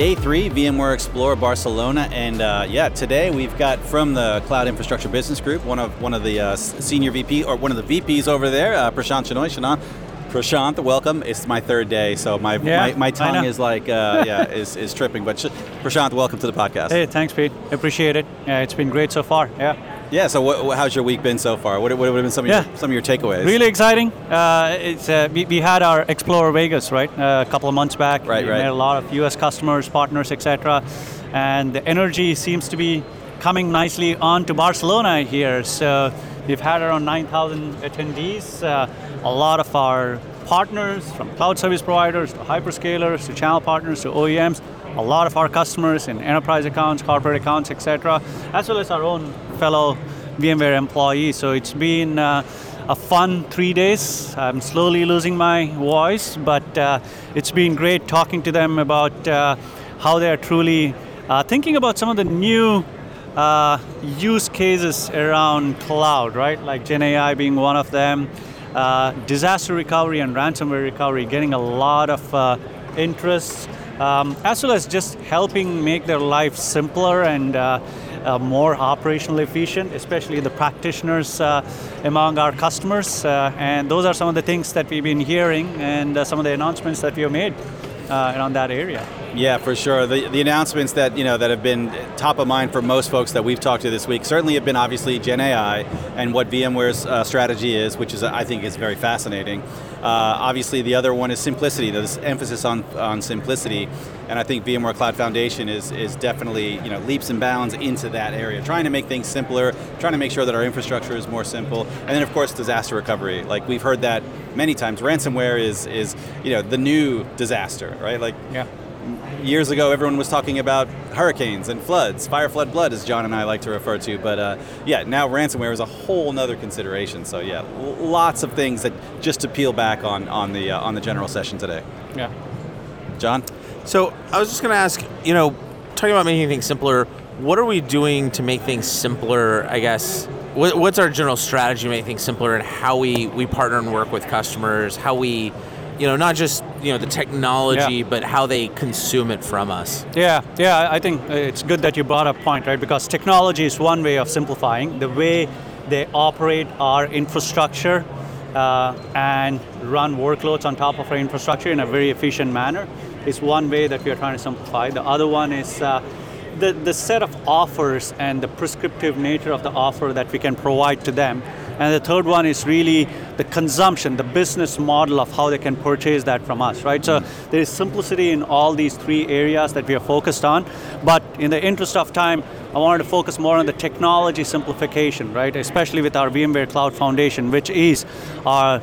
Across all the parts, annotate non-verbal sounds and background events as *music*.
Day three, VMware Explore Barcelona, and uh, yeah, today we've got from the Cloud Infrastructure Business Group, one of one of the uh, senior VP or one of the VPs over there, uh, Prashanth Shenoy. Shannon, Prashanth, welcome. It's my third day, so my Yeah, my, my tongue is like uh, *laughs* yeah is, is tripping. But sh- Prashanth, welcome to the podcast. Hey, thanks, Pete. Appreciate it. Yeah, it's been great so far. Yeah. Yeah. So what, how's your week been so far? What, what would have been some of Yeah. your, some of your takeaways? Really exciting. Uh, it's uh, we, we had our Explore Vegas right uh, a couple of months back. Right, we right. Met a lot of U.S. customers, partners, etc. And the energy seems to be coming nicely on to Barcelona here. So we've had around 9,000 attendees. Uh, a lot of our partners, from cloud service providers to hyperscalers to channel partners to OEMs. A lot of our customers in enterprise accounts, corporate accounts, etc., as well as our own fellow VMware employees. So it's been uh, a fun three days. I'm slowly losing my voice, but uh, it's been great talking to them about uh, how they are truly uh, thinking about some of the new uh, use cases around cloud, right? Like GenAI being one of them. Uh, disaster recovery and ransomware recovery getting a lot of interest, um, as well as just helping make their life simpler and uh, more operationally efficient, especially the practitioners uh, among our customers. Uh, and those are some of the things that we've been hearing and uh, some of the announcements that we have made uh, around that area. Yeah, for sure. The, the announcements that you know that have been top of mind for most folks that we've talked to this week certainly have been obviously Gen AI and what VMware's uh, strategy is, which is I think is very fascinating. Uh, obviously, the other one is simplicity. This emphasis on on simplicity, and I think VMware Cloud Foundation is is definitely you know leaps and bounds into that area, trying to make things simpler, trying to make sure that our infrastructure is more simple, and then of course disaster recovery. Like we've heard that many times. Ransomware is is you know the new disaster, right? Like Yeah. years ago, everyone was talking about hurricanes and floods, fire, flood, blood, as John and I like to refer to. But uh, yeah, now ransomware is a whole nother consideration. So yeah, lots of things that just to peel back on on the uh, on the general session today. Yeah. John, So I was just going to ask, you know, talking about making things simpler, what are we doing to make things simpler? I guess what, what's our general strategy to make things simpler, and how we we partner and work with customers, how we, you know, not just you know the technology, Yeah. but how they consume it from us. Yeah, yeah, I think uh, it's good that you brought up point, right? Because technology is one way of simplifying the way they operate our infrastructure uh, and run workloads on top of our infrastructure in a very efficient manner is one way that we are trying to simplify. The other one is uh, the, the set of offers and the prescriptive nature of the offer that we can provide to them. And the third one is really the consumption, the business model of how they can purchase that from us, right? So there is simplicity in all these three areas that we are focused on. But in the interest of time, I wanted to focus more on the technology simplification, right? Especially with our VMware Cloud Foundation, which is our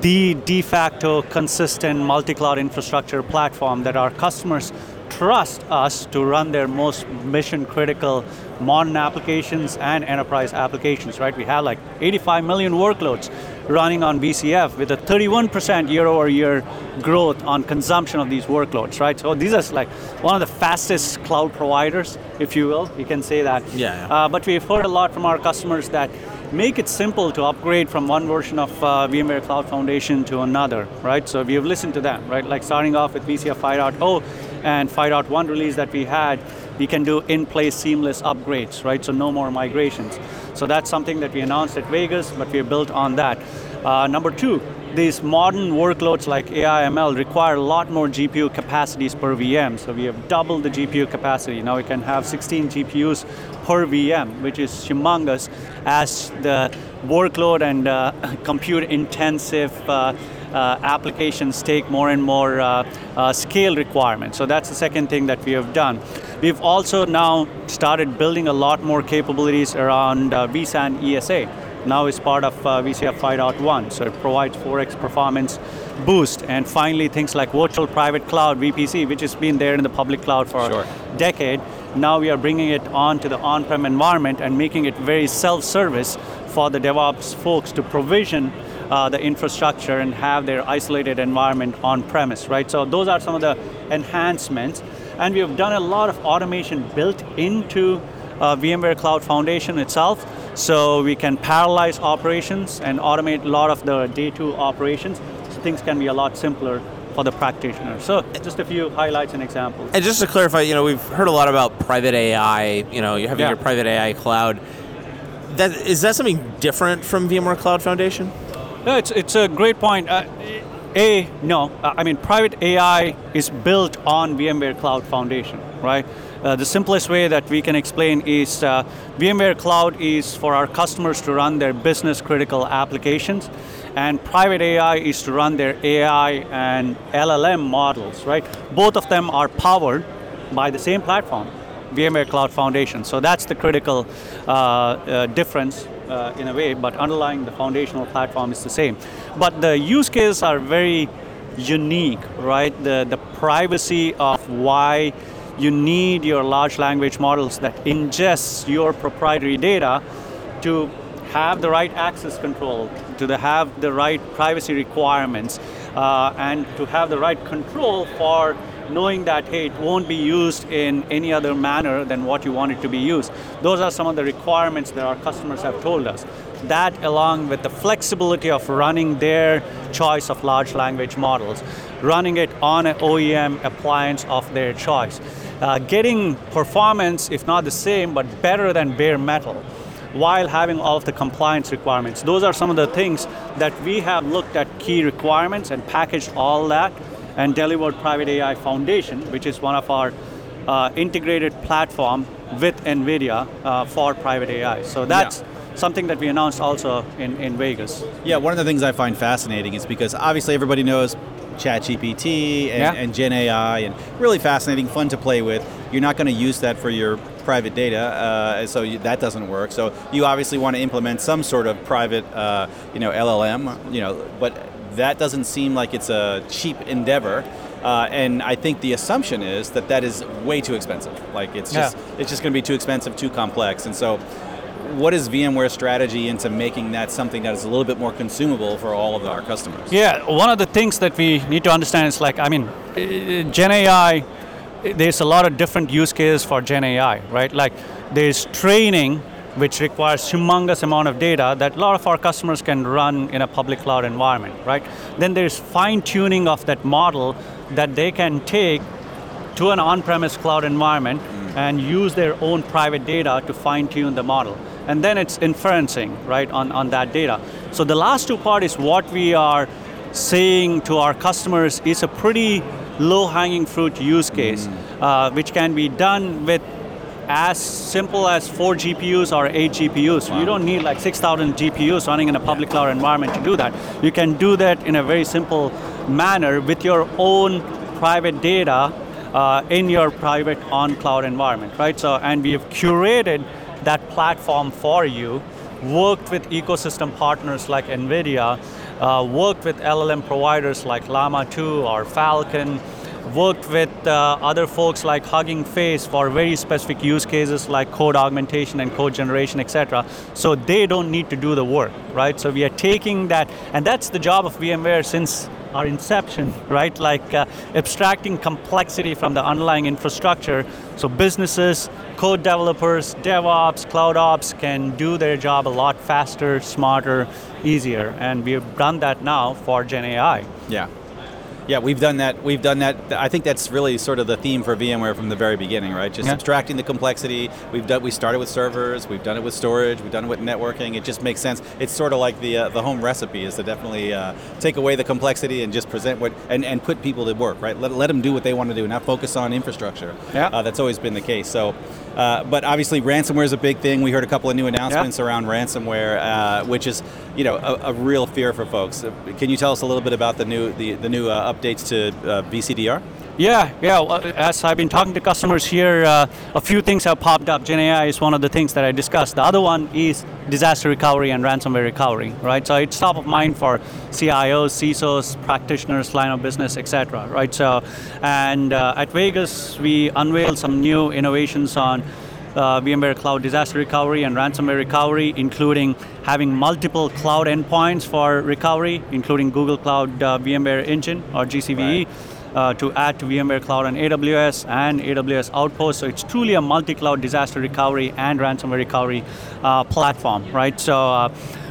the de facto consistent multi-cloud infrastructure platform that our customers trust us to run their most mission critical modern applications and enterprise applications, right? We have like 85 million workloads running on VCF with a 31% year over year growth on consumption of these workloads, right? So these are like one of the fastest cloud providers, if you will, you can say that. Yeah, yeah. Uh, but we've heard a lot from our customers that make it simple to upgrade from one version of uh, VMware Cloud Foundation to another, right? So we have listened to them, right? Like starting off with VCF 5.0 and 5.1 release that we had, we can do in-place seamless upgrades, right? So no more migrations. So that's something that we announced at Vegas, but we built on that. Uh, number two, these modern workloads like AI ML require a lot more GPU capacities per VM. So we have doubled the GPU capacity. Now we can have 16 GPUs per VM, which is humongous as the workload and uh, *laughs* compute intensive uh, uh, applications take more and more uh, uh, scale requirements. So that's the second thing that we have done. We've also now started building a lot more capabilities around uh, vSAN ESA. Now it's part of uh, VCF 5.1, so it provides 4x performance boost. And finally, things like virtual private cloud (VPC), which has been there in the public cloud for Sure. a decade. Now we are bringing it on to the on-prem environment and making it very self-service for the DevOps folks to provision uh, the infrastructure and have their isolated environment on premise, right? So those are some of the enhancements. And we have done a lot of automation built into uh, VMware Cloud Foundation itself. So we can parallelize operations and automate a lot of the day two operations. So things can be a lot simpler for the practitioner. So just a few highlights and examples. And just to clarify, you know, we've heard a lot about private AI. You know, you're having Yeah. your private AI cloud. That is that something different from VMware Cloud Foundation? No, it's, it's a great point. Uh, a, no. Uh, I mean, private AI is built on VMware Cloud Foundation, right? Uh, the simplest way that we can explain is uh, VMware Cloud is for our customers to run their business critical applications, and private AI is to run their AI and LLM models, right? Both of them are powered by the same platform, VMware Cloud Foundation. So that's the critical uh, uh, difference uh, in a way, but underlying the foundational platform is the same. But the use cases are very unique, right? The, the privacy of why you need your large language models that ingests your proprietary data to have the right access control, to the, have the right privacy requirements, uh, and to have the right control for knowing that hey, it won't be used in any other manner than what you want it to be used. Those are some of the requirements that our customers have told us. That, along with the flexibility of running their choice of large language models, running it on an OEM appliance of their choice, uh, getting performance, if not the same, but better than bare metal while having all of the compliance requirements. Those are some of the things that we have looked at key requirements and packaged all that and delivered Private AI Foundation, which is one of our uh, integrated platform with NVIDIA uh, for private AI. So that's something that we announced also in, in Vegas. Yeah, one of the things I find fascinating is because obviously everybody knows ChatGPT and, Yeah. and Gen AI, and really fascinating, fun to play with. You're not going to use that for your private data, uh, so you, that doesn't work. So you obviously want to implement some sort of private, uh, you know, LLM, you know, but that doesn't seem like it's a cheap endeavor. Uh, and I think the assumption is that that is way too expensive. Like it's just Yeah. it's just going to be too expensive, too complex, and so what is VMware's strategy into making that something that is a little bit more consumable for all of our customers? Yeah, one of the things that we need to understand is like, I mean, Gen AI, there's a lot of different use cases for Gen AI, right? Like, there's training, which requires humongous amount of data that a lot of our customers can run in a public cloud environment, right? Then there's fine tuning of that model that they can take to an on-premise cloud environment mm. and use their own private data to fine-tune the model. And then it's inferencing, right, on, on that data. So the last two part is what we are saying to our customers is a pretty low-hanging fruit use case, uh, which can be done with as simple as four GPUs or eight GPUs. You don't need like 6,000 GPUs running in a public cloud environment to do that. You can do that in a very simple manner with your own private data uh, in your private on-cloud environment, right? So, and we have curated that platform for you, worked with ecosystem partners like NVIDIA, uh, worked with LLM providers like Llama 2 or Falcon, worked with uh, other folks like Hugging Face for very specific use cases like code augmentation and code generation, etc. So they don't need to do the work, right? So we are taking that, and that's the job of VMware since our inception, right? Like uh, abstracting complexity from the underlying infrastructure so businesses, code developers, DevOps, cloud ops can do their job a lot faster, smarter, easier. And we've done that now for Gen AI. Yeah. Yeah, we've done that. We've done that. I think that's really sort of the theme for VMware from the very beginning, right? Just Yeah. abstracting the complexity. We've done. We started with servers. We've done it with storage. We've done it with networking. It just makes sense. It's sort of like the uh, the home recipe is to definitely uh, take away the complexity and just present what and, and put people to work, right? Let, let them do what they want to do, not focus on infrastructure. Yeah. Uh, that's always been the case. So, uh, but obviously ransomware is a big thing. We heard a couple of new announcements around ransomware, uh, which is you know a, a real fear for folks. Can you tell us a little bit about the new the, the new uh, updates to uh, VCDR? Yeah, yeah. As I've been talking to customers here, uh, a few things have popped up. Gen AI is one of the things that I discussed. The other one is disaster recovery and ransomware recovery, right? So it's top of mind for CIOs, CISOs, practitioners, line of business, etc. Right? So, and uh, at Vegas, we unveiled some new innovations on uh, VMware Cloud Disaster Recovery and Ransomware Recovery, including having multiple cloud endpoints for recovery, including Google Cloud uh, VMware Engine or GCVE. Uh, to add to VMware Cloud on AWS and AWS Outpost. So it's truly a multi-cloud disaster recovery and ransomware recovery uh, platform, right? So uh,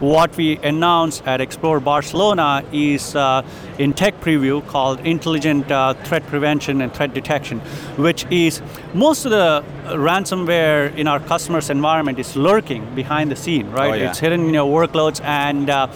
what we announced at Explore Barcelona is uh, in tech preview called Intelligent uh, Threat Prevention and Threat Detection, which is most of the ransomware in our customers' environment is lurking behind the scene, right? Oh, yeah. It's hidden in your workloads and uh,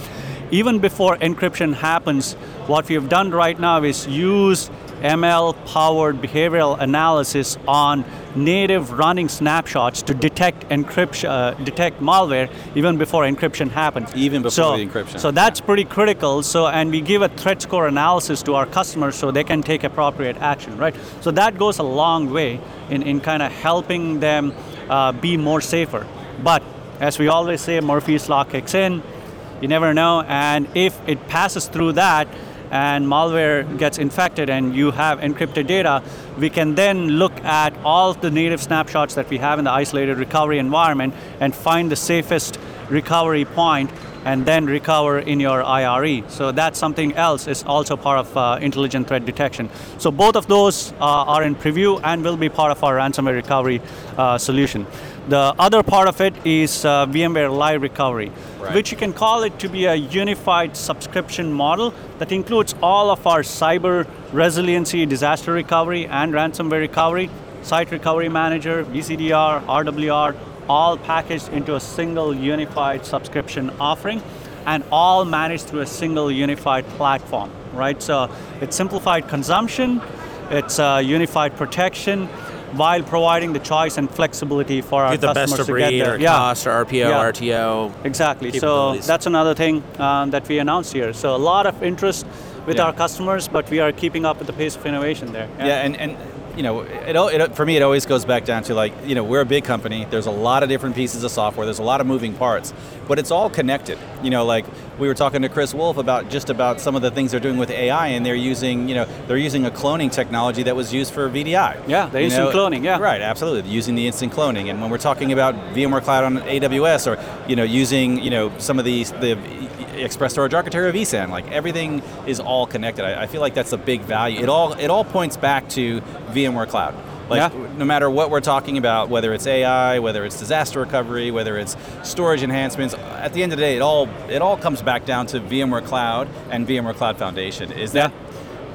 even before encryption happens, what we have done right now is use ML powered behavioral analysis on native running snapshots to detect encryption, uh, detect malware even before encryption happens. Even before so, the encryption. So that's pretty critical. So and we give a threat score analysis to our customers so they can take appropriate action, right? So that goes a long way in, in kind of helping them uh, be more safer. But as we always say, Murphy's law kicks in. You never know, and if it passes through that and malware gets infected and you have encrypted data, we can then look at all the native snapshots that we have in the isolated recovery environment and find the safest recovery point and then recover in your IRE. So that's something else is also part of uh, intelligent threat detection. So both of those uh, are in preview and will be part of our ransomware recovery uh, solution. The other part of it is uh, VMware Live Recovery, Right. which you can call it to be a unified subscription model that includes all of our cyber resiliency, disaster recovery, and ransomware recovery, site recovery manager, VCDR, RWR, all packaged into a single unified subscription offering and all managed through a single unified platform, right? So it's simplified consumption, it's uh, unified protection, while providing the choice and flexibility for our Get the customers best of to get there. or cost or RPO, Yeah. RTO. Exactly. So that's another thing um, that we announced here. So a lot of interest with Yeah. our customers, but we are keeping up with the pace of innovation there. Yeah, and, and you know, it, it, for me, it always goes back down to like, you know, we're a big company. There's a lot of different pieces of software. There's a lot of moving parts, but it's all connected. You know, like we were talking to Chris Wolf about just about some of the things they're doing with AI, and they're using, you know, they're using a cloning technology that was used for VDI. Yeah, the You instant cloning, yeah. Right, absolutely, using the instant cloning. And when we're talking about VMware Cloud on AWS, or you know, using, you know, some of these the express storage architecture of vSAN, like everything is all connected. I, I feel like that's a big value. It all it all points back to VMware Cloud. Like Yeah. no matter what we're talking about, whether it's AI, whether it's disaster recovery, whether it's storage enhancements, at the end of the day, it all it all comes back down to VMware Cloud and VMware Cloud Foundation. Is that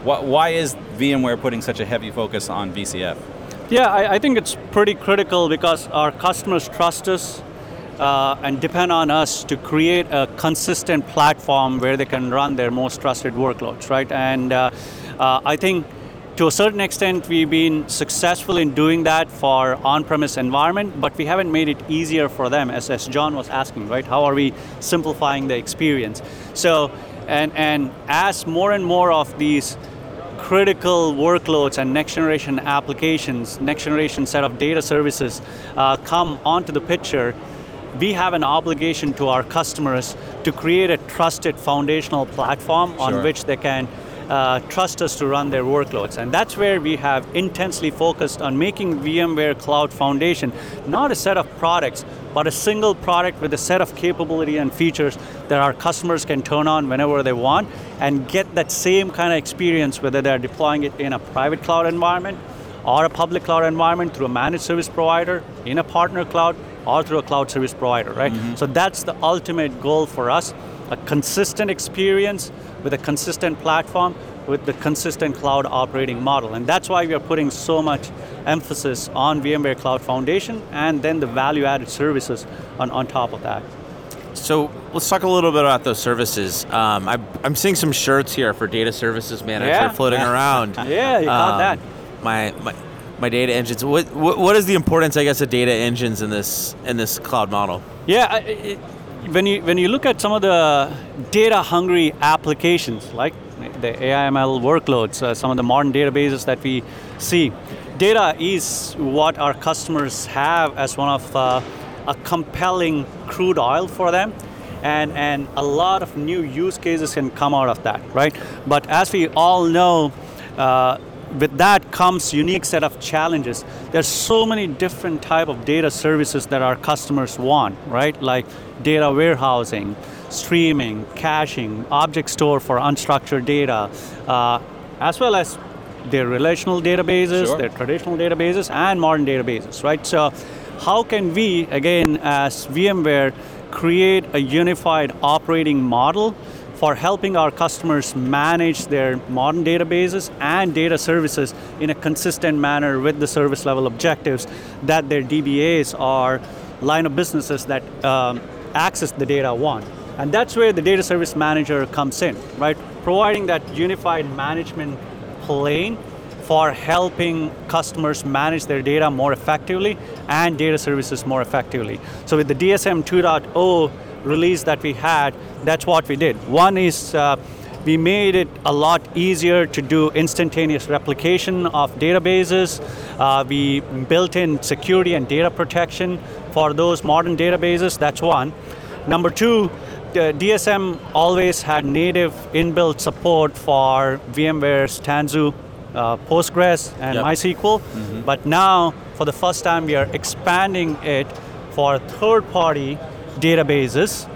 why, why is VMware putting such a heavy focus on VCF? Yeah, I, I think it's pretty critical because our customers trust us uh, and depend on us to create a consistent platform where they can run their most trusted workloads, right? And uh, uh, I think to a certain extent we've been successful in doing that for on-premise environment, but we haven't made it easier for them, as, as John was asking, right? How are we simplifying the experience? So, and, and as more and more of these critical workloads and next generation applications, next generation set of data services uh, come onto the picture, we have an obligation to our customers to create a trusted foundational platform Sure. on which they can uh, trust us to run their workloads. And that's where we have intensely focused on making VMware Cloud Foundation not a set of products, but a single product with a set of capability and features that our customers can turn on whenever they want and get that same kind of experience whether they're deploying it in a private cloud environment or a public cloud environment through a managed service provider, in a partner cloud, or through a cloud service provider, right? So that's the ultimate goal for us a consistent experience with a consistent platform with the consistent cloud operating model. And that's why we are putting so much emphasis on VMware Cloud Foundation and then the value added services on, on top of that. So let's talk a little bit about those services. Um, I'm, I'm seeing some shirts here for Data Services Manager Yeah. floating *laughs* around. Yeah, you got Um, that. My, my my data engines. What, what what is the importance, I guess, of data engines in this in this cloud model? Yeah, I- it, when you when you look at some of the data hungry applications like the AIML workloads, uh, some of the modern databases that we see, data is what our customers have as one of uh, a compelling crude oil for them. And, and a lot of new use cases can come out of that, right? But as we all know, uh, with that comes unique set of challenges. There's so many different type of data services that our customers want right? Like data warehousing streaming caching object store for unstructured data uh, as well as their relational databases Sure. their traditional databases and modern databases right? So how can we again as vmware create a unified operating model for helping our customers manage their modern databases and data services in a consistent manner with the service level objectives that their DBAs are line of businesses that um, access the data want. And that's where the data service manager comes in, right? Providing that unified management plane for helping customers manage their data more effectively and data services more effectively. So with the DSM 2.0 release that we had, that's what we did. One is uh, we made it a lot easier to do instantaneous replication of databases. Uh, we built in security and data protection for those modern databases, that's one. Number two, DSM always had native inbuilt support for VMware's Tanzu uh, Postgres and Yep. MySQL, but now for the first time we are expanding it for third-party databases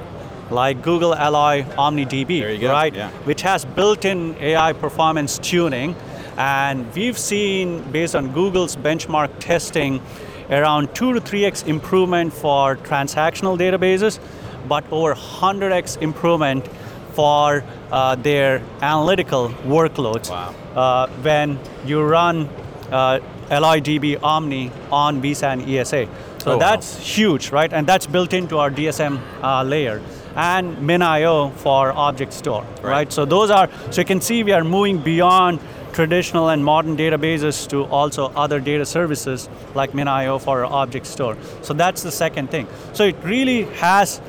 like Google Alloy OmniDB, right? yeah. Which has built-in AI performance tuning, and we've seen based on Google's benchmark testing around two to three x improvement for transactional databases, but over 100x improvement for uh, their analytical workloads Wow. uh, when you run uh, AlloyDB Omni on vSAN ESA. So Oh, wow. that's huge, right? And that's built into our DSM uh, layer. And MinIO for object store, right. Right. So those are, so you can see we are moving beyond traditional and modern databases to also other data services like MinIO for object store. So that's the second thing. So it really has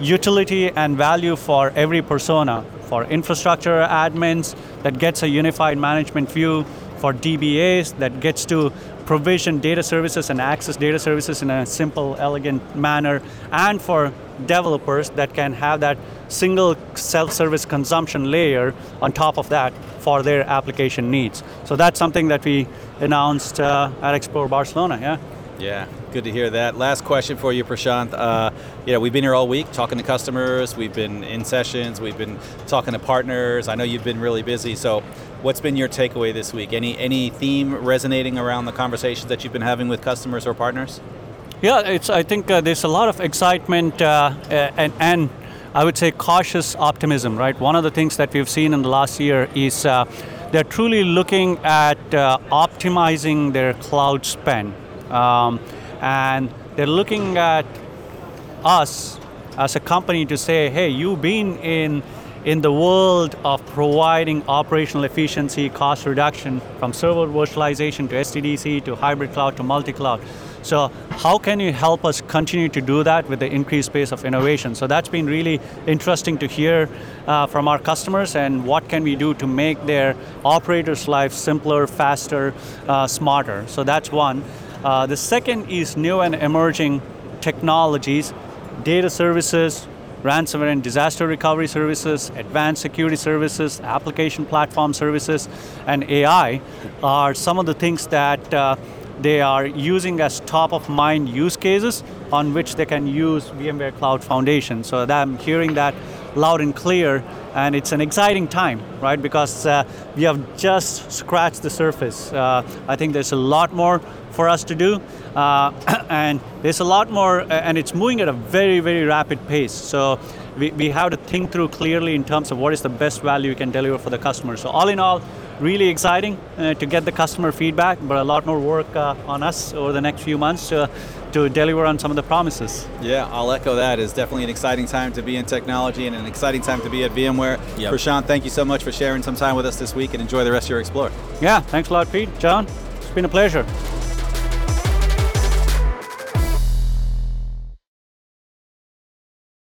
utility and value for every persona for infrastructure admins that gets a unified management view for DBAs that gets to provision data services and access data services in a simple elegant manner and for developers that can have that single self-service consumption layer on top of that for their application needs. So that's something that we announced uh, at explore barcelona yeah Yeah, good to hear that. Last question for you, Prashanth. Uh, you know, we've been here all week talking to customers. We've been in sessions. We've been talking to partners. I know you've been really busy. So, what's been your takeaway this week? Any any theme resonating around the conversations that you've been having with customers or partners? Yeah, it's. I think uh, there's a lot of excitement uh, uh, and and I would say cautious optimism. Right. One of the things that we've seen in the last year is uh, they're truly looking at uh, optimizing their cloud spend, um, and they're looking at us as a company to say, hey, you've been in in the world of providing operational efficiency, cost reduction from server virtualization to SDDC to hybrid cloud to multi-cloud. So how can you help us continue to do that with the increased pace of innovation? So that's been really interesting to hear uh, from our customers and what can we do to make their operators' life simpler, faster, uh, smarter. So that's one. Uh, the second is new and emerging technologies, data services, ransomware and disaster recovery services, advanced security services, application platform services, and AI are some of the things that uh, they are using as top of mind use cases on which they can use VMware Cloud Foundation. So I'm hearing that loud and clear, and it's an exciting time, right? Because uh, we have just scratched the surface. Uh, I think there's a lot more for us to do, uh, *coughs* and there's a lot more, and it's moving at a very, very rapid pace. So we, we have to think through clearly in terms of what is the best value we can deliver for the customer. So all in all, really exciting uh, to get the customer feedback, but a lot more work uh, on us over the next few months to, to deliver on some of the promises. Yeah, I'll echo that. It's definitely an exciting time to be in technology and an exciting time to be at VMware. Yep. Prashanth, thank you so much for sharing some time with us this week and enjoy the rest of your Explore. Yeah, thanks a lot, Pete. John, it's been a pleasure.